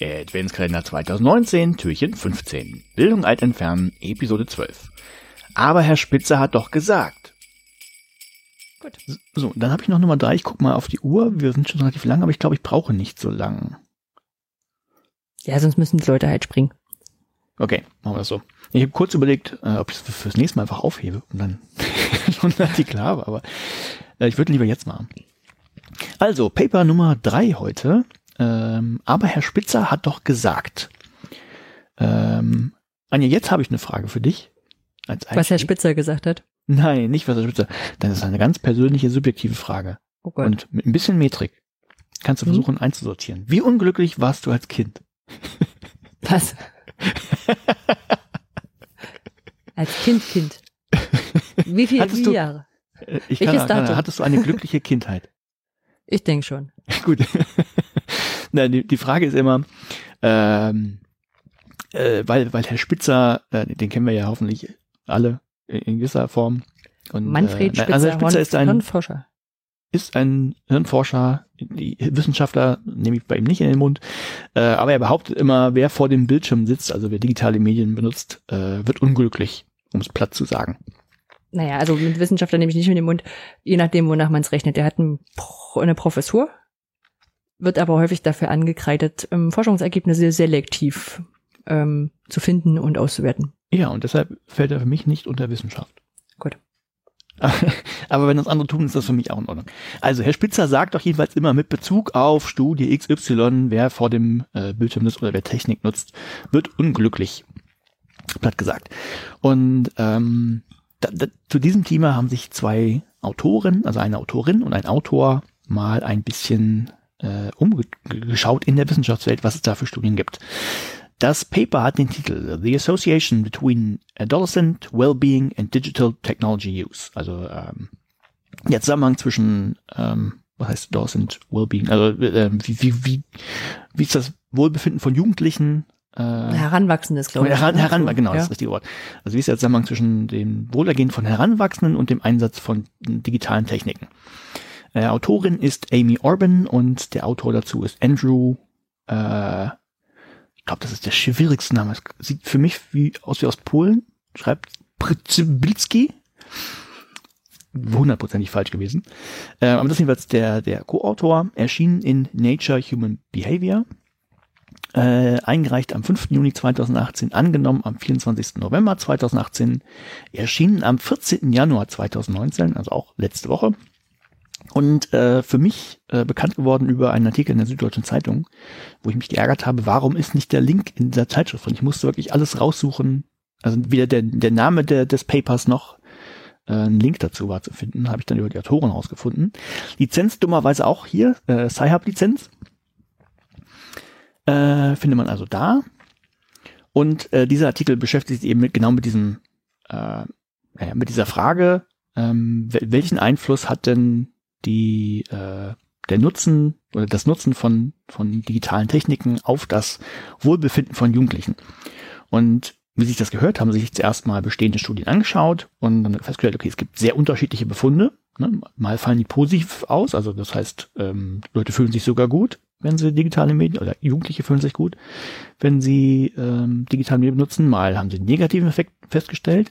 Adventskalender 2019, Türchen 15. Bildung alt entfernen, Episode 12. Aber Herr Spitzer hat doch gesagt. Gut. So, dann habe ich noch Nummer drei. Ich guck mal auf die Uhr. Wir sind schon relativ lang, aber ich glaube, ich brauche nicht so lang. Ja, sonst müssen die Leute halt springen. Okay, machen wir das so. Ich habe kurz überlegt, äh, ob ich es fürs nächste Mal einfach aufhebe und dann schon die klar war, aber äh, ich würde lieber jetzt machen. Also, Paper Nummer drei heute. Ähm, aber Herr Spitzer hat doch gesagt. Ähm, Anja, jetzt habe ich eine Frage für dich. was Herr Spitzer gesagt hat? Nein, nicht was Herr Spitzer. Das ist eine ganz persönliche, subjektive Frage. Oh Gott. Und mit ein bisschen Metrik kannst du hm? versuchen hm? einzusortieren. Wie unglücklich warst du als Kind? Was? als Kind, Kind. Wie viele wie Jahre? Äh, ich kann, kann, hattest du eine glückliche Kindheit? Ich denke schon. Gut. Nein, die, die Frage ist immer, ähm, äh, weil, weil Herr Spitzer, äh, den kennen wir ja hoffentlich alle in gewisser Form. Und, Manfred Spitzer, äh, also Herr Spitzer ist ein Hirnforscher. Ist ein Hirnforscher, die Wissenschaftler nehme ich bei ihm nicht in den Mund, äh, aber er behauptet immer, wer vor dem Bildschirm sitzt, also wer digitale Medien benutzt, äh, wird unglücklich, um es platt zu sagen. Naja, also mit Wissenschaftler nehme ich nicht in den Mund, je nachdem, wonach man es rechnet. Der hat eine Professur wird aber häufig dafür angekreidet, ähm, Forschungsergebnisse selektiv ähm, zu finden und auszuwerten. Ja, und deshalb fällt er für mich nicht unter Wissenschaft. Gut. aber wenn das andere tun, ist das für mich auch in Ordnung. Also Herr Spitzer sagt doch jedenfalls immer mit Bezug auf Studie XY, wer vor dem äh, Bildschirm ist oder wer Technik nutzt, wird unglücklich. Platt gesagt. Und ähm, da, da, zu diesem Thema haben sich zwei Autoren, also eine Autorin und ein Autor, mal ein bisschen äh, umgeschaut in der Wissenschaftswelt, was es da für Studien gibt. Das Paper hat den Titel The Association Between Adolescent Wellbeing and Digital Technology Use. Also ähm, der Zusammenhang zwischen ähm, was heißt Adolescent Wellbeing? Also äh, wie, wie, wie, wie ist das Wohlbefinden von Jugendlichen? Äh, Heranwachsendes, glaube ich. Heran, heran, genau, ja. das ist das richtige Wort. Also wie ist der Zusammenhang zwischen dem Wohlergehen von Heranwachsenden und dem Einsatz von digitalen Techniken? Äh, Autorin ist Amy Orban und der Autor dazu ist Andrew, äh, ich glaube, das ist der schwierigste Name. Es sieht für mich wie aus wie aus Polen. Schreibt Przybilski. Hundertprozentig falsch gewesen. Äh, aber das ist jedenfalls der, der Co-Autor. Erschien in Nature Human Behavior. Äh, eingereicht am 5. Juni 2018, angenommen am 24. November 2018, erschienen am 14. Januar 2019, also auch letzte Woche. Und äh, für mich äh, bekannt geworden über einen Artikel in der Süddeutschen Zeitung, wo ich mich geärgert habe, warum ist nicht der Link in dieser Zeitschrift? Und ich musste wirklich alles raussuchen. Also weder der, der Name der, des Papers noch äh, ein Link dazu war zu finden, habe ich dann über die Autoren rausgefunden. Lizenz dummerweise auch hier, äh, Sci-Hub-Lizenz. Äh, findet man also da. Und äh, dieser Artikel beschäftigt sich eben mit, genau mit diesem, äh, naja, mit dieser Frage, ähm, welchen Einfluss hat denn die äh, der Nutzen oder das Nutzen von von digitalen Techniken auf das Wohlbefinden von Jugendlichen. Und wie sich das gehört, haben sich zuerst mal bestehende Studien angeschaut und dann festgestellt, okay, es gibt sehr unterschiedliche Befunde. Ne? Mal fallen die positiv aus, also das heißt, ähm, Leute fühlen sich sogar gut, wenn sie digitale Medien oder Jugendliche fühlen sich gut, wenn sie ähm, digitale Medien benutzen. Mal haben sie einen negativen Effekt festgestellt.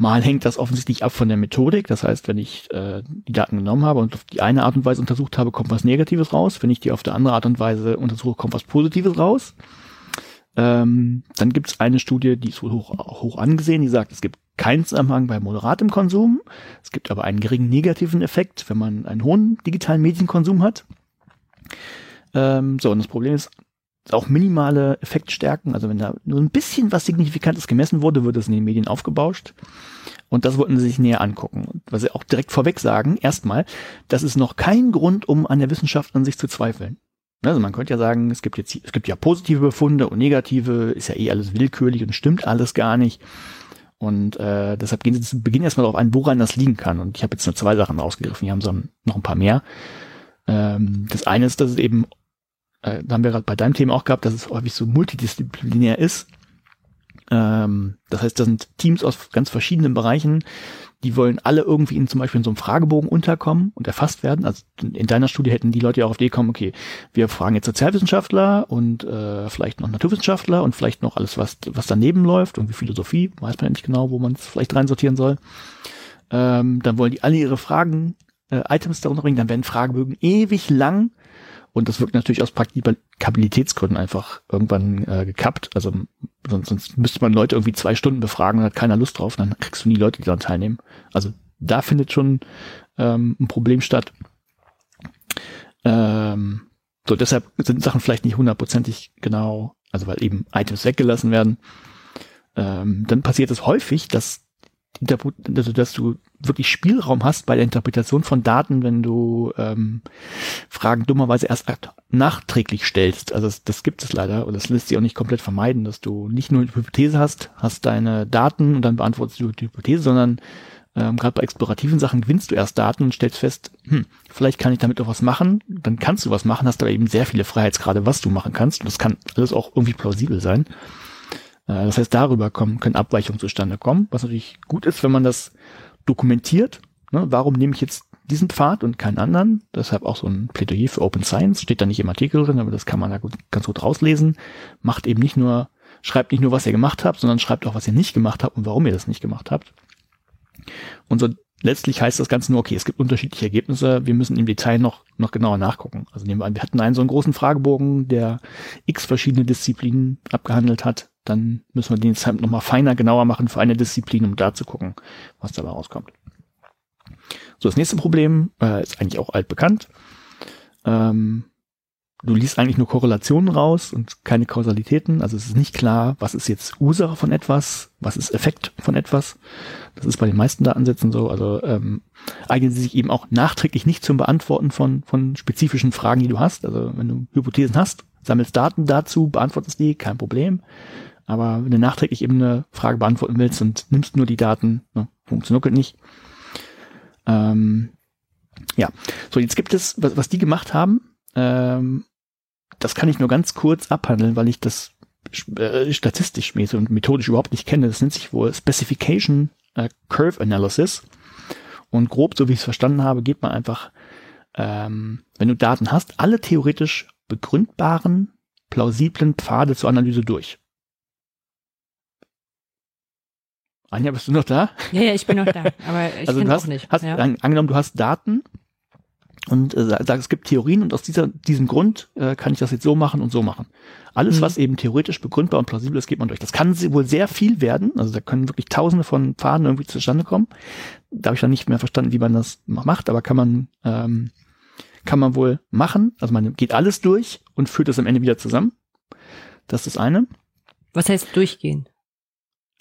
Mal hängt das offensichtlich ab von der Methodik. Das heißt, wenn ich äh, die Daten genommen habe und auf die eine Art und Weise untersucht habe, kommt was Negatives raus. Wenn ich die auf der andere Art und Weise untersuche, kommt was Positives raus. Ähm, dann gibt es eine Studie, die ist wohl hoch, hoch angesehen, die sagt, es gibt keinen Zusammenhang bei moderatem Konsum. Es gibt aber einen geringen negativen Effekt, wenn man einen hohen digitalen Medienkonsum hat. Ähm, so, und das Problem ist, auch minimale Effektstärken, also wenn da nur ein bisschen was Signifikantes gemessen wurde, wird es in den Medien aufgebauscht. Und das wollten sie sich näher angucken. Und was sie auch direkt vorweg sagen, erstmal, das ist noch kein Grund, um an der Wissenschaft an sich zu zweifeln. Also man könnte ja sagen, es gibt jetzt, es gibt ja positive Befunde und negative, ist ja eh alles willkürlich und stimmt alles gar nicht. Und äh, deshalb gehen sie zu Beginn erstmal darauf ein, woran das liegen kann. Und ich habe jetzt nur zwei Sachen rausgegriffen, hier haben sie noch ein paar mehr. Ähm, das eine ist, dass es eben äh, da haben wir gerade bei deinem Thema auch gehabt, dass es häufig so multidisziplinär ist. Ähm, das heißt, da sind Teams aus ganz verschiedenen Bereichen, die wollen alle irgendwie in zum Beispiel in so einem Fragebogen unterkommen und erfasst werden. Also in deiner Studie hätten die Leute ja auch auf die kommen, okay, wir fragen jetzt Sozialwissenschaftler und äh, vielleicht noch Naturwissenschaftler und vielleicht noch alles, was, was daneben läuft, irgendwie Philosophie, weiß man ja nicht genau, wo man es vielleicht reinsortieren soll. Ähm, dann wollen die alle ihre Fragen, äh, Items darunter bringen, dann werden Fragebögen ewig lang und das wird natürlich aus Praktikabilitätsgründen einfach irgendwann äh, gekappt. Also sonst, sonst müsste man Leute irgendwie zwei Stunden befragen und hat keiner Lust drauf, dann kriegst du nie Leute, die daran teilnehmen. Also da findet schon ähm, ein Problem statt. Ähm, so, deshalb sind Sachen vielleicht nicht hundertprozentig genau, also weil eben Items weggelassen werden. Ähm, dann passiert es häufig, dass also dass du wirklich Spielraum hast bei der Interpretation von Daten, wenn du ähm, Fragen dummerweise erst nachträglich stellst. Also das, das gibt es leider und das lässt sich auch nicht komplett vermeiden, dass du nicht nur eine Hypothese hast, hast deine Daten und dann beantwortest du die Hypothese, sondern ähm, gerade bei explorativen Sachen gewinnst du erst Daten und stellst fest, hm, vielleicht kann ich damit auch was machen. Dann kannst du was machen, hast aber eben sehr viele Freiheitsgrade, was du machen kannst. Und das kann alles auch irgendwie plausibel sein. Äh, das heißt, darüber kommen, können Abweichungen zustande kommen, was natürlich gut ist, wenn man das dokumentiert. Ne? Warum nehme ich jetzt diesen Pfad und keinen anderen? Deshalb auch so ein Plädoyer für Open Science, steht da nicht im Artikel drin, aber das kann man da gut, ganz gut rauslesen. Macht eben nicht nur, schreibt nicht nur, was ihr gemacht habt, sondern schreibt auch, was ihr nicht gemacht habt und warum ihr das nicht gemacht habt. Und so letztlich heißt das Ganze nur, okay, es gibt unterschiedliche Ergebnisse, wir müssen im Detail noch, noch genauer nachgucken. Also nehmen wir an, wir hatten einen so einen großen Fragebogen, der x verschiedene Disziplinen abgehandelt hat dann müssen wir den jetzt halt nochmal feiner, genauer machen für eine Disziplin, um da zu gucken, was dabei rauskommt. So, das nächste Problem äh, ist eigentlich auch altbekannt. Ähm, du liest eigentlich nur Korrelationen raus und keine Kausalitäten. Also es ist nicht klar, was ist jetzt Ursache von etwas, was ist Effekt von etwas. Das ist bei den meisten Datensätzen so. Also ähm, eignen sie sich eben auch nachträglich nicht zum Beantworten von, von spezifischen Fragen, die du hast. Also wenn du Hypothesen hast, sammelst Daten dazu, beantwortest die, kein Problem. Aber wenn du nachträglich eben eine Frage beantworten willst und nimmst nur die Daten, ne, funktioniert nicht. Ähm, ja, so jetzt gibt es, was, was die gemacht haben, ähm, das kann ich nur ganz kurz abhandeln, weil ich das äh, statistisch und methodisch überhaupt nicht kenne. Das nennt sich wohl Specification äh, Curve Analysis. Und grob, so wie ich es verstanden habe, geht man einfach, ähm, wenn du Daten hast, alle theoretisch begründbaren, plausiblen Pfade zur Analyse durch. Anja, bist du noch da? Ja, ja, ich bin noch da, aber ich also hast, auch nicht. Hast, ja. Angenommen, du hast Daten und äh, sagst, es gibt Theorien und aus dieser, diesem Grund äh, kann ich das jetzt so machen und so machen. Alles, mhm. was eben theoretisch begründbar und plausibel ist, geht man durch. Das kann wohl sehr viel werden. Also da können wirklich tausende von Pfaden irgendwie zustande kommen. Da habe ich dann nicht mehr verstanden, wie man das macht, aber kann man, ähm, kann man wohl machen. Also man geht alles durch und führt das am Ende wieder zusammen. Das ist das eine. Was heißt durchgehen?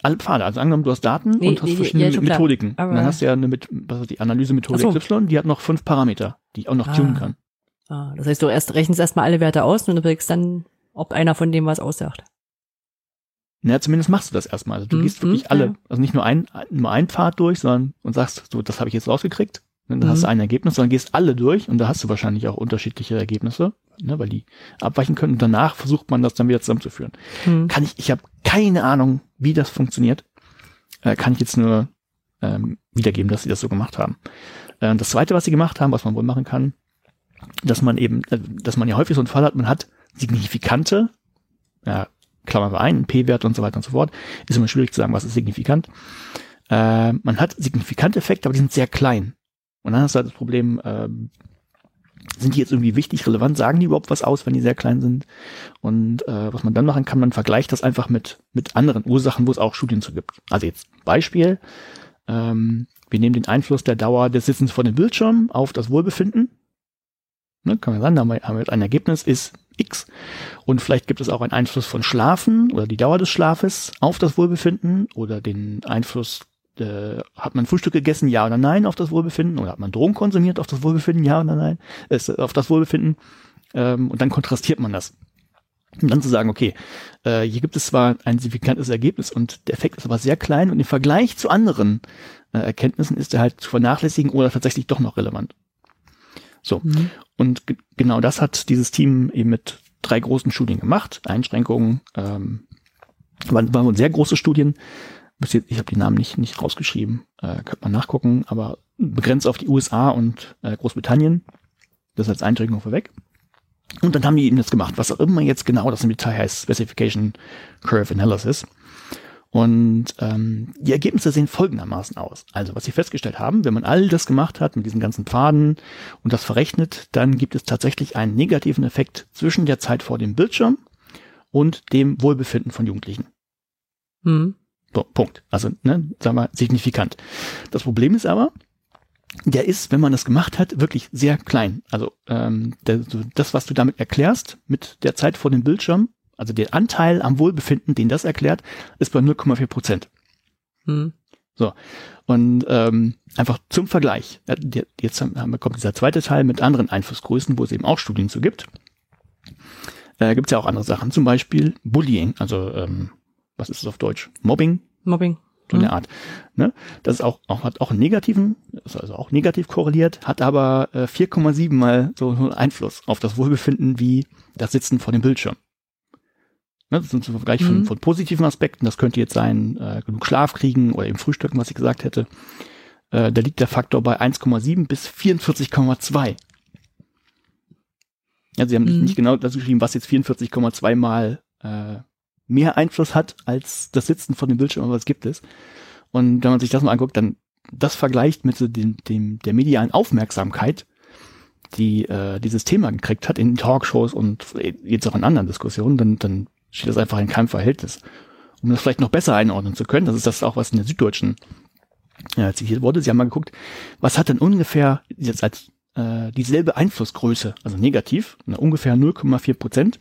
Alle Pfade. Also angenommen, du hast Daten nee, und hast nee, verschiedene ja, Methodiken. Und dann hast du ja eine mit, was ist die Analysemethode so. Y, die hat noch fünf Parameter, die ich auch noch ah. tunen kann. Ah, das heißt, du erst rechnest erstmal alle Werte aus und du kriegst dann, ob einer von dem was aussagt. Naja, zumindest machst du das erstmal. Also du hm, gehst wirklich hm, alle, ja. also nicht nur ein, nur ein Pfad durch, sondern und sagst, so, das habe ich jetzt rausgekriegt. Dann mhm. hast du ein Ergebnis, sondern gehst alle durch und da hast du wahrscheinlich auch unterschiedliche Ergebnisse, ne, weil die abweichen können. Und danach versucht man das dann wieder zusammenzuführen. Mhm. Kann ich, ich habe keine Ahnung, wie das funktioniert. Äh, kann ich jetzt nur ähm, wiedergeben, dass sie das so gemacht haben. Äh, das zweite, was sie gemacht haben, was man wohl machen kann, dass man eben, äh, dass man ja häufig so einen Fall hat, man hat signifikante, ja, Klammern wir ein, P-Wert und so weiter und so fort. Ist immer schwierig zu sagen, was ist signifikant. Äh, man hat signifikante Effekte, aber die sind sehr klein. Und dann hast du halt das Problem, ähm, sind die jetzt irgendwie wichtig, relevant, sagen die überhaupt was aus, wenn die sehr klein sind? Und äh, was man dann machen kann, man vergleicht das einfach mit, mit anderen Ursachen, wo es auch Studien zu gibt. Also jetzt Beispiel, ähm, wir nehmen den Einfluss der Dauer des Sitzens vor dem Bildschirm auf das Wohlbefinden. Ne, kann man sagen, da haben wir, wir ein Ergebnis ist X. Und vielleicht gibt es auch einen Einfluss von Schlafen oder die Dauer des Schlafes auf das Wohlbefinden oder den Einfluss äh, hat man Frühstück gegessen, ja oder nein, auf das Wohlbefinden? Oder hat man Drogen konsumiert auf das Wohlbefinden, ja oder nein? Äh, auf das Wohlbefinden. Ähm, und dann kontrastiert man das. Und dann zu sagen, okay, äh, hier gibt es zwar ein signifikantes Ergebnis und der Effekt ist aber sehr klein und im Vergleich zu anderen äh, Erkenntnissen ist er halt zu vernachlässigen oder tatsächlich doch noch relevant. So. Mhm. Und genau das hat dieses Team eben mit drei großen Studien gemacht. Einschränkungen, ähm, waren, waren sehr große Studien, ich habe die Namen nicht, nicht rausgeschrieben, äh, könnte man nachgucken, aber begrenzt auf die USA und äh, Großbritannien. Das als Eindringung vorweg. Und dann haben die eben das gemacht, was auch immer jetzt genau das im Detail heißt, Specification Curve Analysis. Und ähm, die Ergebnisse sehen folgendermaßen aus. Also, was sie festgestellt haben, wenn man all das gemacht hat mit diesen ganzen Pfaden und das verrechnet, dann gibt es tatsächlich einen negativen Effekt zwischen der Zeit vor dem Bildschirm und dem Wohlbefinden von Jugendlichen. Hm. So, Punkt. Also, ne, sagen wir, signifikant. Das Problem ist aber, der ist, wenn man das gemacht hat, wirklich sehr klein. Also ähm, der, das, was du damit erklärst, mit der Zeit vor dem Bildschirm, also der Anteil am Wohlbefinden, den das erklärt, ist bei 0,4 Prozent. Hm. So. Und ähm, einfach zum Vergleich. Jetzt haben wir, kommt dieser zweite Teil mit anderen Einflussgrößen, wo es eben auch Studien zu gibt. Äh, gibt es ja auch andere Sachen, zum Beispiel Bullying, also ähm, was ist es auf Deutsch? Mobbing? Mobbing. So eine Art. Ne? Das ist auch, auch, hat auch einen negativen, ist also auch negativ korreliert, hat aber äh, 4,7 mal so einen Einfluss auf das Wohlbefinden wie das Sitzen vor dem Bildschirm. Ne? Das sind zum Vergleich mhm. von, von positiven Aspekten. Das könnte jetzt sein, äh, genug Schlaf kriegen oder eben Frühstücken, was ich gesagt hätte. Äh, da liegt der Faktor bei 1,7 bis 44,2. Ja, sie haben mhm. nicht genau dazu geschrieben, was jetzt 44,2 mal äh, mehr Einfluss hat als das Sitzen vor dem Bildschirm, aber es gibt es. Und wenn man sich das mal anguckt, dann das vergleicht mit so dem, dem der medialen Aufmerksamkeit, die äh, dieses Thema gekriegt hat in Talkshows und jetzt auch in anderen Diskussionen, dann, dann steht das einfach in keinem Verhältnis. Um das vielleicht noch besser einordnen zu können, das ist das auch, was in der Süddeutschen äh, zitiert wurde. Sie haben mal geguckt, was hat denn ungefähr jetzt als äh, dieselbe Einflussgröße, also negativ, na, ungefähr 0,4 Prozent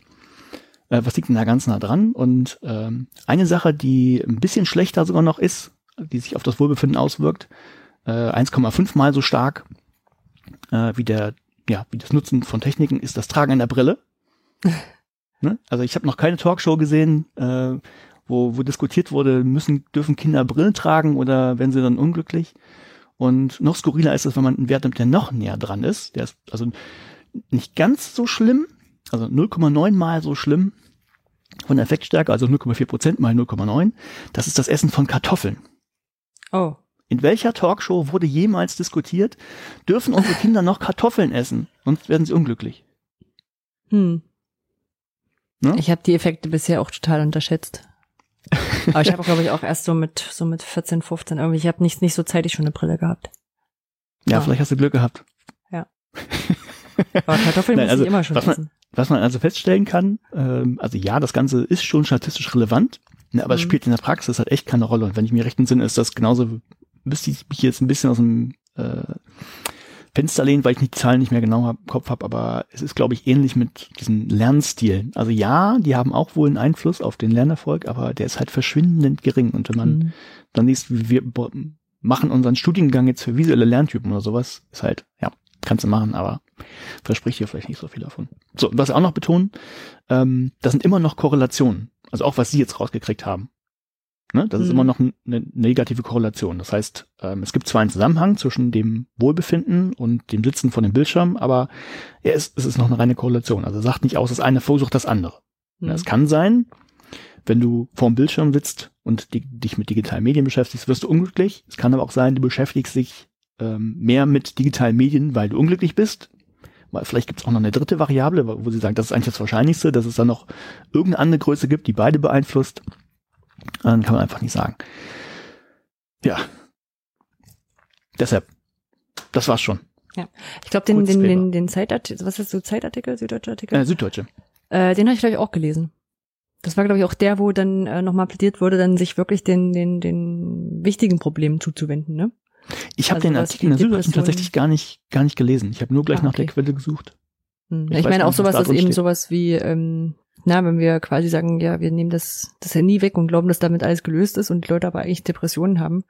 äh, was liegt denn da ganz nah dran? Und ähm, eine Sache, die ein bisschen schlechter sogar noch ist, die sich auf das Wohlbefinden auswirkt, äh, 1,5 mal so stark äh, wie der, ja, wie das Nutzen von Techniken ist das Tragen einer Brille. ne? Also ich habe noch keine Talkshow gesehen, äh, wo, wo diskutiert wurde, müssen, dürfen Kinder Brillen tragen oder werden sie dann unglücklich? Und noch skurriler ist es, wenn man einen Wert nimmt, der noch näher dran ist. Der ist also nicht ganz so schlimm, also 0,9 mal so schlimm von der Effektstärke, also 0,4 Prozent mal 0,9. Das ist das Essen von Kartoffeln. Oh. In welcher Talkshow wurde jemals diskutiert, dürfen unsere Kinder noch Kartoffeln essen, sonst werden sie unglücklich? Hm. Ne? Ich habe die Effekte bisher auch total unterschätzt. Aber ich habe, glaube ich, auch erst so mit so mit 14, 15 irgendwie. Ich habe nicht nicht so zeitig schon eine Brille gehabt. Ja, ja. vielleicht hast du Glück gehabt. Ja. Aber Kartoffeln Nein, muss also, ich immer schon essen. Man, was man also feststellen kann, ähm, also ja, das Ganze ist schon statistisch relevant, ne, aber mhm. es spielt in der Praxis halt echt keine Rolle. Und wenn ich mir recht entsinne, ist das genauso, müsste ich mich jetzt ein bisschen aus dem äh, Fenster lehnen, weil ich die Zahlen nicht mehr genau im Kopf habe, aber es ist, glaube ich, ähnlich mit diesen Lernstilen. Also ja, die haben auch wohl einen Einfluss auf den Lernerfolg, aber der ist halt verschwindend gering. Und wenn man mhm. dann liest, wir machen unseren Studiengang jetzt für visuelle Lerntypen oder sowas, ist halt, ja, kannst du machen, aber verspricht hier vielleicht nicht so viel davon. So, was auch noch betonen, ähm, das sind immer noch Korrelationen. Also auch was Sie jetzt rausgekriegt haben. Ne? Das mhm. ist immer noch eine negative Korrelation. Das heißt, ähm, es gibt zwar einen Zusammenhang zwischen dem Wohlbefinden und dem Sitzen von dem Bildschirm, aber ja, es, es ist noch eine reine Korrelation. Also sagt nicht aus, das eine versucht das andere. Mhm. Es kann sein, wenn du vorm Bildschirm sitzt und die, dich mit digitalen Medien beschäftigst, wirst du unglücklich. Es kann aber auch sein, du beschäftigst dich ähm, mehr mit digitalen Medien, weil du unglücklich bist. Vielleicht gibt es auch noch eine dritte Variable, wo sie sagen, das ist eigentlich das Wahrscheinlichste, dass es dann noch irgendeine andere Größe gibt, die beide beeinflusst. Dann kann man einfach nicht sagen. Ja. Deshalb, das war's schon. Ja. Ich glaube, den, den, den, den Zeitartikel, was ist so Zeitartikel, Süddeutsche Artikel? Äh, Süddeutsche. Äh, den habe ich, glaube ich, auch gelesen. Das war, glaube ich, auch der, wo dann äh, nochmal plädiert wurde, dann sich wirklich den, den, den wichtigen Problemen zuzuwenden, ne? Ich habe also den Artikel in der Süddeutschen tatsächlich gar nicht, gar nicht gelesen. Ich habe nur gleich ah, okay. nach der Quelle gesucht. Hm. Ich, ich meine auch sowas ist eben steht. sowas wie, ähm, na, wenn wir quasi sagen, ja, wir nehmen das, das Handy weg und glauben, dass damit alles gelöst ist und die Leute aber eigentlich Depressionen haben,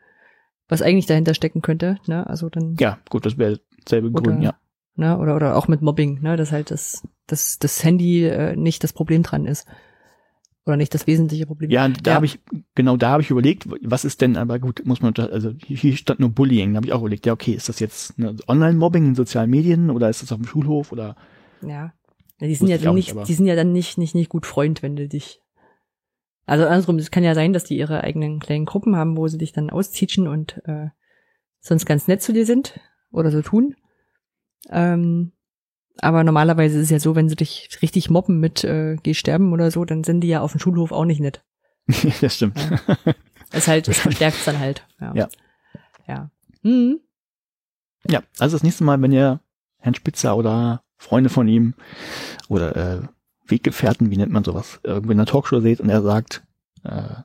was eigentlich dahinter stecken könnte, ne? Also dann. Ja, gut, das wäre selbe Grund, ja. Ne, oder, oder auch mit Mobbing, ne, dass halt das, das, das Handy äh, nicht das Problem dran ist. Oder nicht das wesentliche Problem. Ja, da ja. habe ich, genau da habe ich überlegt, was ist denn, aber gut, muss man, also hier stand nur Bullying, da habe ich auch überlegt, ja, okay, ist das jetzt Online-Mobbing in sozialen Medien oder ist das auf dem Schulhof oder? Ja. die sind ja dann nicht, die sind ja dann nicht, nicht, nicht gut Freund, wenn du dich Also andersrum, es kann ja sein, dass die ihre eigenen kleinen Gruppen haben, wo sie dich dann austeachen und äh, sonst ganz nett zu dir sind oder so tun. Ähm, aber normalerweise ist es ja so, wenn sie dich richtig mobben mit äh, geh sterben oder so, dann sind die ja auf dem Schulhof auch nicht nett. das stimmt. Ja. Es halt, es verstärkt dann halt. Ja. Ja. Ja. Mhm. Ja, also das nächste Mal, wenn ihr Herrn Spitzer oder Freunde von ihm oder äh, Weggefährten, wie nennt man sowas, irgendwo in einer Talkshow seht und er sagt, äh,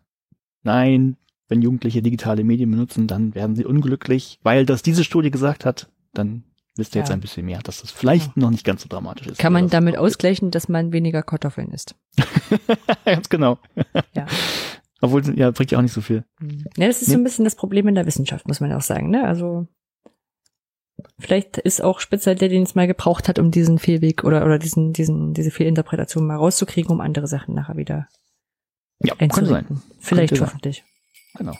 nein, wenn Jugendliche digitale Medien benutzen, dann werden sie unglücklich, weil das diese Studie gesagt hat, dann wisst ihr jetzt Ja. ein bisschen mehr, dass das vielleicht noch nicht ganz so dramatisch ist. Kann man damit ausgleichen, dass man weniger Kartoffeln isst. Ganz genau. Ja. Obwohl, ja, bringt ja auch nicht so viel. Mhm. Ja, das ist so ein bisschen das Problem in der Wissenschaft, muss man auch sagen. Ne? Also vielleicht ist auch Spitzer der, den es mal gebraucht hat, um diesen Fehlweg oder oder diesen diesen diese Fehlinterpretation mal rauszukriegen, um andere Sachen nachher wieder Ja, einzulenken. Vielleicht Könnte sein. hoffentlich. Genau.